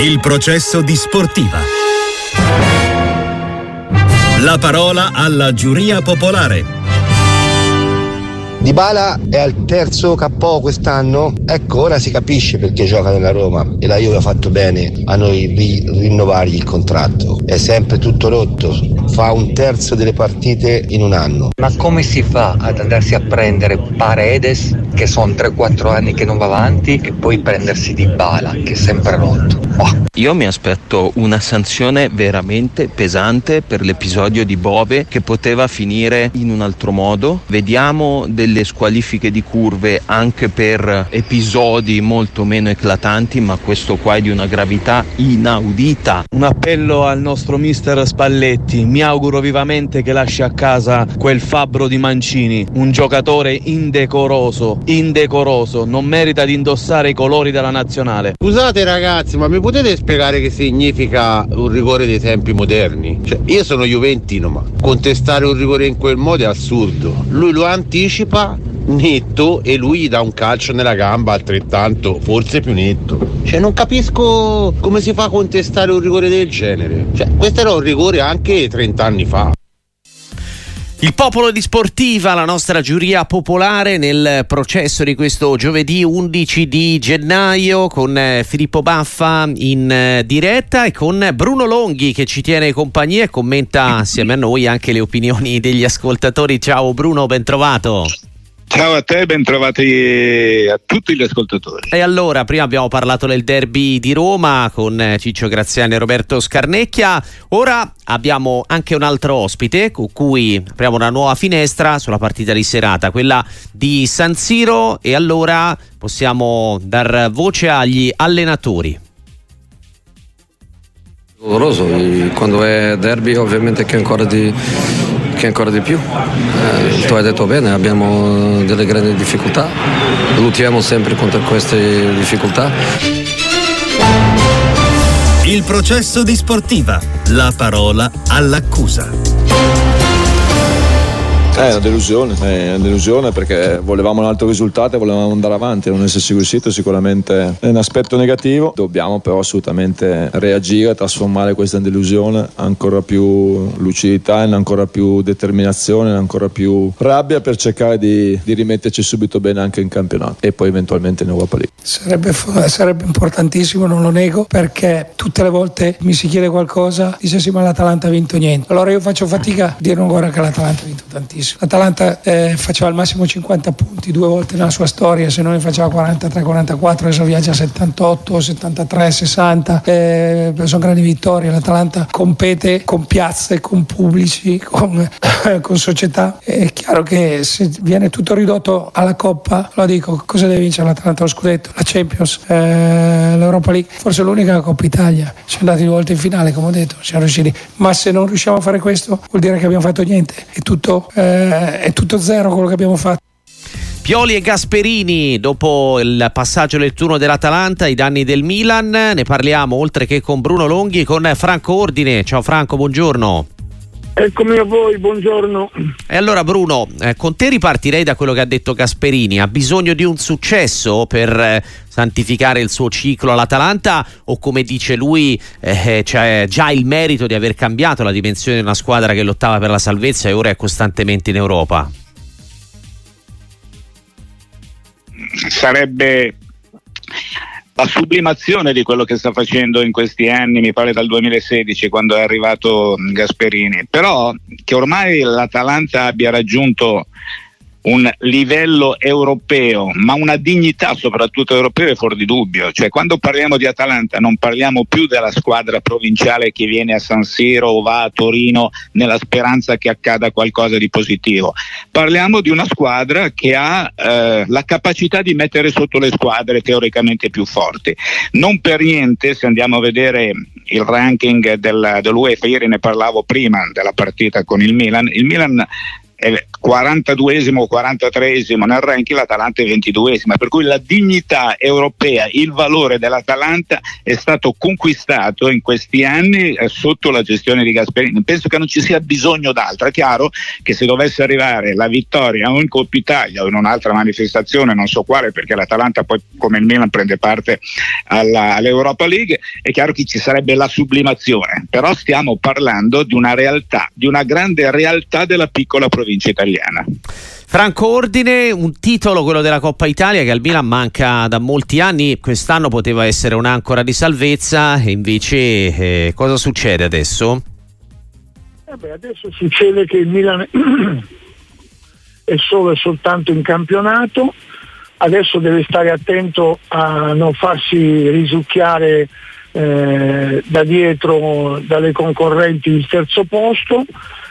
Il processo di sportiva. La parola alla giuria popolare. Dybala è al terzo KO quest'anno? Ecco, ora si capisce perché gioca nella Roma e la Juve ha fatto bene a noi ri- rinnovargli il contratto. È sempre tutto rotto, fa un terzo delle partite in un anno. Ma come si fa ad andarsi a prendere Paredes, che sono 3-4 anni che non va avanti, e poi prendersi Dybala, che è sempre rotto? Oh. Io mi aspetto una sanzione veramente pesante per l'episodio di Bove che poteva finire in un altro modo. Vediamo delle squalifiche di curve anche per episodi molto meno eclatanti, ma questo qua è di una gravità inaudita. Un appello al nostro mister Spalletti. Mi auguro vivamente che lasci a casa quel fabbro di Mancini, un giocatore indecoroso, indecoroso, non merita di indossare i colori della nazionale. Scusate ragazzi, ma mi potete spiegare che significa un rigore dei tempi moderni? Cioè, io sono Juventino, ma contestare un rigore in quel modo è assurdo. Lui lo anticipa netto e lui gli dà un calcio nella gamba altrettanto, forse più netto. Cioè, non capisco come si fa a contestare un rigore del genere. Cioè, questo era un rigore anche 30 anni fa. Il popolo di Sportiva, la nostra giuria popolare nel processo di questo giovedì 11 di gennaio con eh, Filippo Baffa in eh, diretta e con Bruno Longhi che ci tiene compagnia e commenta assieme a noi anche le opinioni degli ascoltatori. Ciao Bruno, ben trovato. Ciao a te, ben trovati a tutti gli ascoltatori. E allora, prima abbiamo parlato del derby di Roma con eh, Ciccio Graziani e Roberto Scarnecchia, ora abbiamo anche un altro ospite con cui apriamo una nuova finestra sulla partita di serata, quella di San Siro e allora possiamo dar voce agli allenatori. Doloroso, quando è derby ovviamente che ancora di, che ancora di più. Eh, tu hai detto bene, abbiamo delle grandi difficoltà, luttiamo sempre contro queste difficoltà. Il processo di sportiva. La parola all'accusa. È una delusione, è una delusione perché volevamo un altro risultato e volevamo andare avanti, non esserci riuscito sicuramente è un aspetto negativo, dobbiamo però assolutamente reagire, trasformare questa delusione ancora più lucidità, in ancora più determinazione, in ancora più rabbia per cercare di, di rimetterci subito bene anche in campionato e poi eventualmente in Europa League. Sarebbe, sarebbe importantissimo, non lo nego, perché tutte le volte mi si chiede qualcosa, dice sì ma l'Atalanta ha vinto niente. Allora io faccio fatica a dire ancora che l'Atalanta ha vinto tantissimo. L'Atalanta eh, faceva al massimo 50 punti due volte nella sua storia, se non ne faceva 43-44, adesso viaggia a 78, 73, 60, eh, sono grandi vittorie. L'Atalanta compete con piazze, con pubblici, con, con società. È chiaro che se viene tutto ridotto alla Coppa, lo dico, cosa deve vincere l'Atalanta? Lo scudetto, la Champions, eh, l'Europa League, forse l'unica Coppa Italia. Siamo andati due volte in finale, come ho detto, siamo riusciti. Ma se non riusciamo a fare questo, vuol dire che abbiamo fatto niente. È tutto eh, è tutto zero quello che abbiamo fatto. Pioli e Gasperini, dopo il passaggio del turno dell'Atalanta, i danni del Milan, ne parliamo oltre che con Bruno Longhi, con Franco Ordine. Ciao Franco, buongiorno. Eccomi a voi, buongiorno. E allora Bruno, eh, con te ripartirei da quello che ha detto Gasperini, ha bisogno di un successo per eh, santificare il suo ciclo all'Atalanta o come dice lui eh, c'è già il merito di aver cambiato la dimensione di una squadra che lottava per la salvezza e ora è costantemente in Europa? Sarebbe la sublimazione di quello che sta facendo in questi anni, mi pare dal 2016 quando è arrivato Gasperini, però che ormai l'Atalanta abbia raggiunto un livello europeo, ma una dignità soprattutto europea è fuori di dubbio. Cioè, quando parliamo di Atalanta non parliamo più della squadra provinciale che viene a San Siro o va a Torino nella speranza che accada qualcosa di positivo. Parliamo di una squadra che ha eh, la capacità di mettere sotto le squadre teoricamente più forti. Non per niente, se andiamo a vedere il ranking del, dell'UEFA, ieri ne parlavo prima della partita con il Milan, il Milan 42esimo o 43esimo nel ranking, l'Atalanta è 22esima, per cui la dignità europea, il valore dell'Atalanta è stato conquistato in questi anni eh, sotto la gestione di Gasperini. Penso che non ci sia bisogno d'altro. È chiaro che se dovesse arrivare la vittoria o in Coppa Italia o in un'altra manifestazione, non so quale, perché l'Atalanta poi come il Milan prende parte alla, all'Europa League, è chiaro che ci sarebbe la sublimazione, però stiamo parlando di una realtà, di una grande realtà della piccola provincia italiana. Franco Ordine, un titolo, quello della Coppa Italia, che al Milan manca da molti anni. Quest'anno poteva essere un'ancora di salvezza, e invece eh, cosa succede adesso? Eh beh, adesso succede che il Milan è solo e soltanto in campionato, adesso deve stare attento a non farsi risucchiare eh, da dietro dalle concorrenti il terzo posto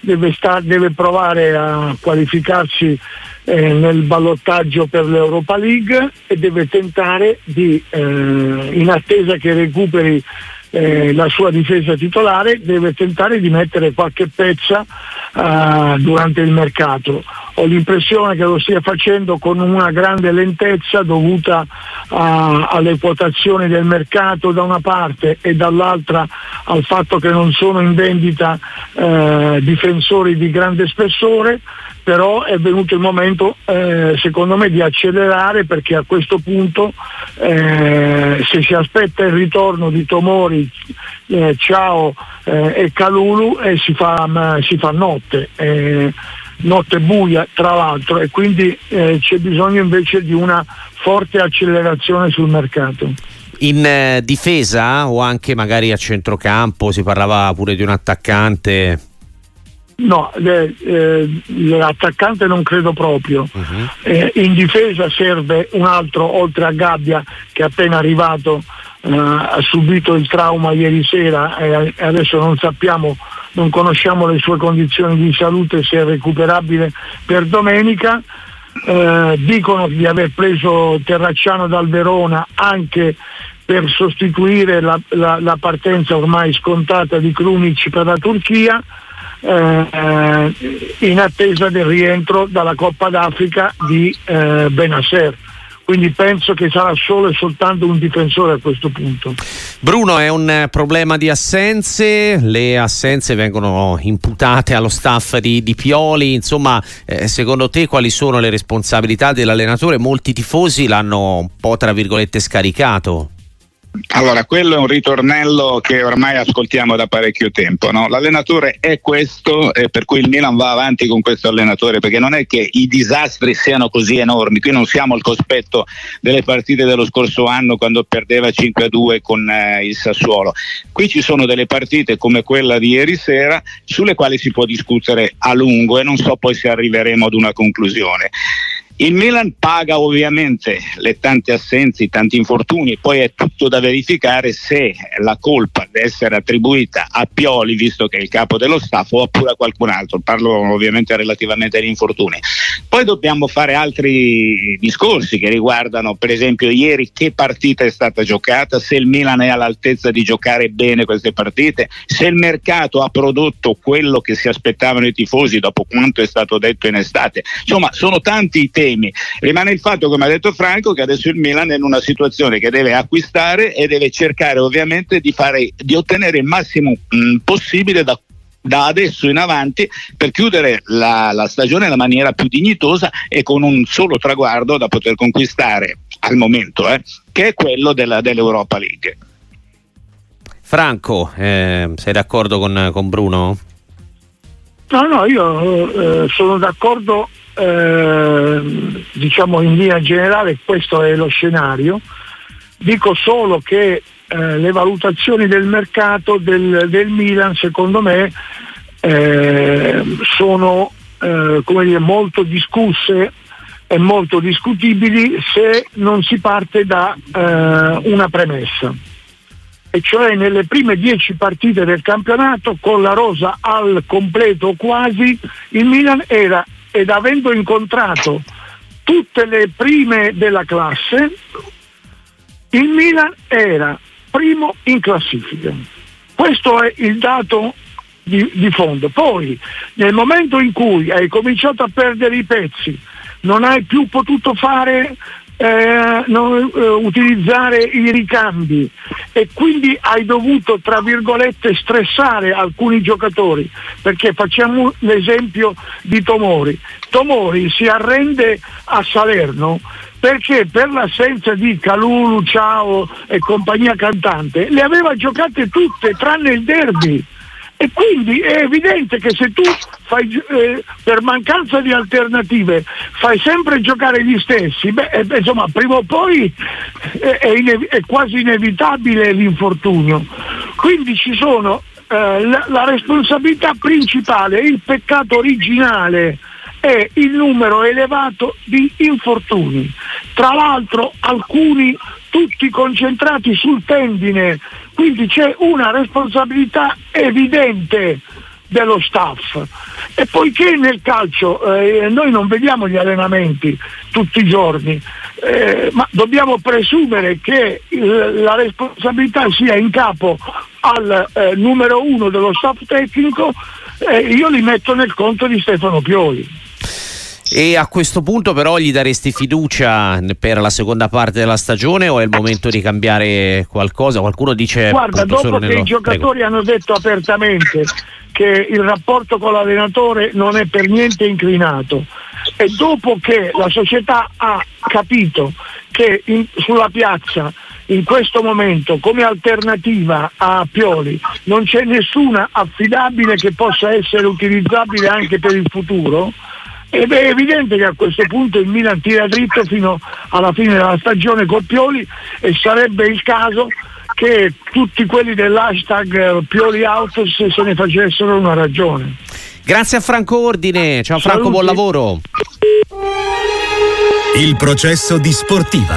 deve, sta, deve provare a qualificarsi eh, nel ballottaggio per l'Europa League e deve tentare di, eh, in attesa che recuperi eh, la sua difesa titolare, deve tentare di mettere qualche pezza eh, durante il mercato. Ho l'impressione che lo stia facendo con una grande lentezza dovuta a, alle quotazioni del mercato da una parte e dall'altra al fatto che non sono in vendita eh, difensori di grande spessore però è venuto il momento eh, secondo me di accelerare perché a questo punto eh, se si aspetta il ritorno di Tomori, eh, Ciao eh, e Calulu eh, si fa, si, fa, notte, notte buia tra l'altro e quindi c'è bisogno invece di una forte accelerazione sul mercato. In difesa o anche magari a centrocampo si parlava pure di un attaccante No, eh, eh, l'attaccante non credo proprio. Uh-huh. Eh, in difesa serve un altro, oltre a Gabbia, che è appena arrivato, eh, ha subito il trauma ieri sera e adesso non sappiamo, non conosciamo le sue condizioni di salute, se è recuperabile per domenica. Eh, dicono di aver preso Terracciano dal Verona anche per sostituire la, la, la partenza ormai scontata di Krunic per la Turchia eh, in attesa del rientro dalla Coppa d'Africa di eh, Benasser quindi penso che sarà solo e soltanto un difensore a questo punto. Bruno, è un problema di assenze, le assenze vengono imputate allo staff di, di Pioli, insomma eh, secondo te quali sono le responsabilità dell'allenatore? Molti tifosi l'hanno un po' tra virgolette scaricato. Allora, quello è un ritornello che ormai ascoltiamo da parecchio tempo. No? L'allenatore è questo, eh, per cui il Milan va avanti con questo allenatore, perché non è che i disastri siano così enormi. Qui non siamo al cospetto delle partite dello scorso anno quando perdeva 5-2 con eh, il Sassuolo. Qui ci sono delle partite come quella di ieri sera sulle quali si può discutere a lungo e non so poi se arriveremo ad una conclusione. Il Milan paga ovviamente le tante assenze, i tanti infortuni, poi è tutto da verificare se la colpa deve essere attribuita a Pioli, visto che è il capo dello staff, oppure a qualcun altro. Parlo ovviamente relativamente agli infortuni. Poi dobbiamo fare altri discorsi che riguardano, per esempio, ieri che partita è stata giocata, se il Milan è all'altezza di giocare bene queste partite, se il mercato ha prodotto quello che si aspettavano i tifosi dopo quanto è stato detto in estate. Insomma, sono tanti i temi. Rimane il fatto, come ha detto Franco, che adesso il Milan è in una situazione che deve acquistare e deve cercare ovviamente di, fare, di ottenere il massimo mh, possibile da da adesso in avanti per chiudere la, la, stagione nella maniera più dignitosa e con un solo traguardo da poter conquistare al momento, eh, che è quello della, dell'Europa League. Franco, eh, sei d'accordo con, con, Bruno? No, no, io eh, sono d'accordo eh, diciamo in linea generale questo è lo scenario. Dico solo che eh, le valutazioni del mercato del, del Milan secondo me eh, sono eh, dire, molto discusse e molto discutibili se non si parte da eh, una premessa. E cioè nelle prime dieci partite del campionato con la rosa al completo quasi il Milan era ed avendo incontrato tutte le prime della classe, il Milan era primo in classifica. Questo è il dato di, di fondo. Poi nel momento in cui hai cominciato a perdere i pezzi, non hai più potuto fare eh, non, eh, utilizzare i ricambi e quindi hai dovuto tra virgolette stressare alcuni giocatori perché facciamo l'esempio di Tomori Tomori si arrende a Salerno perché per l'assenza di Calulu, Ciao e compagnia cantante le aveva giocate tutte tranne il derby e quindi è evidente che se tu fai, eh, per mancanza di alternative fai sempre giocare gli stessi, beh, eh, insomma, prima o poi eh, è, inev- è, quasi inevitabile l'infortunio. Quindi ci sono eh, la, la responsabilità principale, il peccato originale è il numero elevato di infortuni. Tra l'altro alcuni tutti concentrati sul tendine, quindi c'è una responsabilità evidente dello staff. E poiché nel calcio eh, noi non vediamo gli allenamenti tutti i giorni, eh, ma dobbiamo presumere che il, la responsabilità sia in capo al eh, numero uno dello staff tecnico, eh, io li metto nel conto di Stefano Pioli. E a questo punto però gli daresti fiducia per la seconda parte della stagione o è il momento di cambiare qualcosa? Qualcuno dice... Guarda, dopo che nello... i giocatori Prego. hanno detto apertamente che il rapporto con l'allenatore non è per niente inclinato e dopo che la società ha capito che in, sulla piazza in questo momento come alternativa a Pioli non c'è nessuna affidabile che possa essere utilizzabile anche per il futuro, ed è evidente che a questo punto il Milan tira dritto fino alla fine della stagione con Pioli e sarebbe il caso che tutti quelli dell'hashtag Pioli Autos se ne facessero una ragione. Grazie a Franco Ordine, ciao Franco, Saluti. buon lavoro. Il processo di sportiva.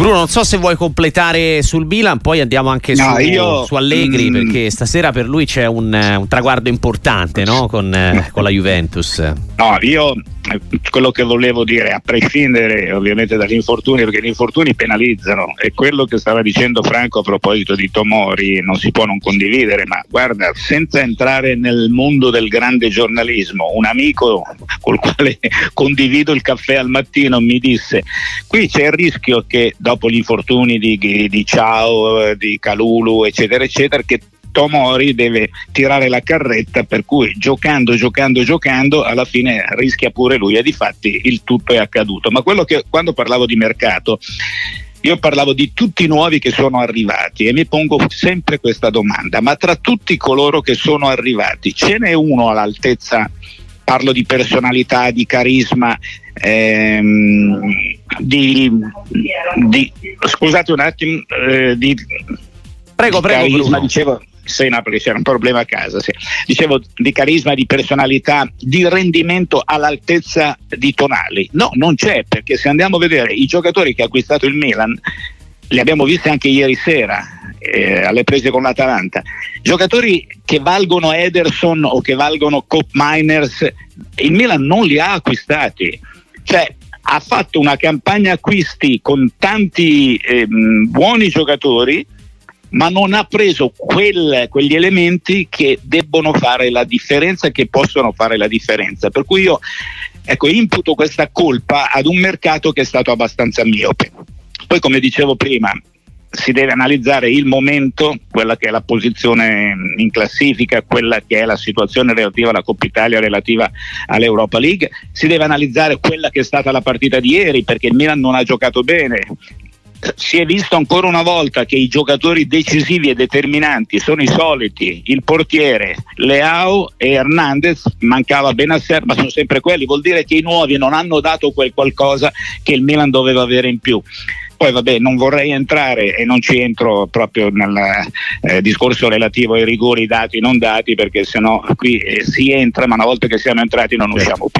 Bruno, non so se vuoi completare sul Milan, poi andiamo anche no, su, io, su, Allegri, mm, perché stasera per lui c'è un, un traguardo importante no? con, eh, con la Juventus. No, io quello che volevo dire, a prescindere ovviamente dagli infortuni, perché gli infortuni penalizzano, e quello che stava dicendo Franco a proposito di Tomori non si può non condividere, ma guarda, senza entrare nel mondo del grande giornalismo, un amico col quale condivido il caffè al mattino mi disse, qui c'è il rischio che dopo gli infortuni di, di Ciao, di Calulu, eccetera, eccetera, che Tomori deve tirare la carretta per cui giocando, giocando, giocando alla fine rischia pure lui e di fatti il tutto è accaduto. Ma quello che quando parlavo di mercato io parlavo di tutti i nuovi che sono arrivati e mi pongo sempre questa domanda, ma tra tutti coloro che sono arrivati ce n'è uno all'altezza, parlo di personalità, di carisma, ehm, di, di, scusate un attimo, eh, di, prego, prego, carisma, dicevo, Sena perché c'era un problema a casa. Sì. Dicevo di carisma, di personalità, di rendimento all'altezza di Tonali. No, non c'è perché se andiamo a vedere i giocatori che ha acquistato il Milan, li abbiamo visti anche ieri sera eh, alle prese con l'Atalanta. Giocatori che valgono Ederson o che valgono Cop Miners, il Milan non li ha acquistati. Cioè, ha fatto una campagna acquisti con tanti eh, buoni giocatori ma non ha preso quel, quegli elementi che debbono fare la differenza, che possono fare la differenza. Per cui io ecco, imputo questa colpa ad un mercato che è stato abbastanza miope. Poi, come dicevo prima, si deve analizzare il momento, quella che è la posizione in classifica, quella che è la situazione relativa alla Coppa Italia, relativa all'Europa League, si deve analizzare quella che è stata la partita di ieri perché il Milan non ha giocato bene, si è visto ancora una volta che i giocatori decisivi e determinanti sono i soliti, il portiere, Leao e Hernandez, mancava Benasser, ma sono sempre quelli, vuol dire che i nuovi non hanno dato quel qualcosa che il Milan doveva avere in più. Poi vabbè, non vorrei entrare e non ci entro proprio nel eh, discorso relativo ai rigori dati e non dati, perché sennò qui eh, si entra, ma una volta che siamo entrati non usciamo più.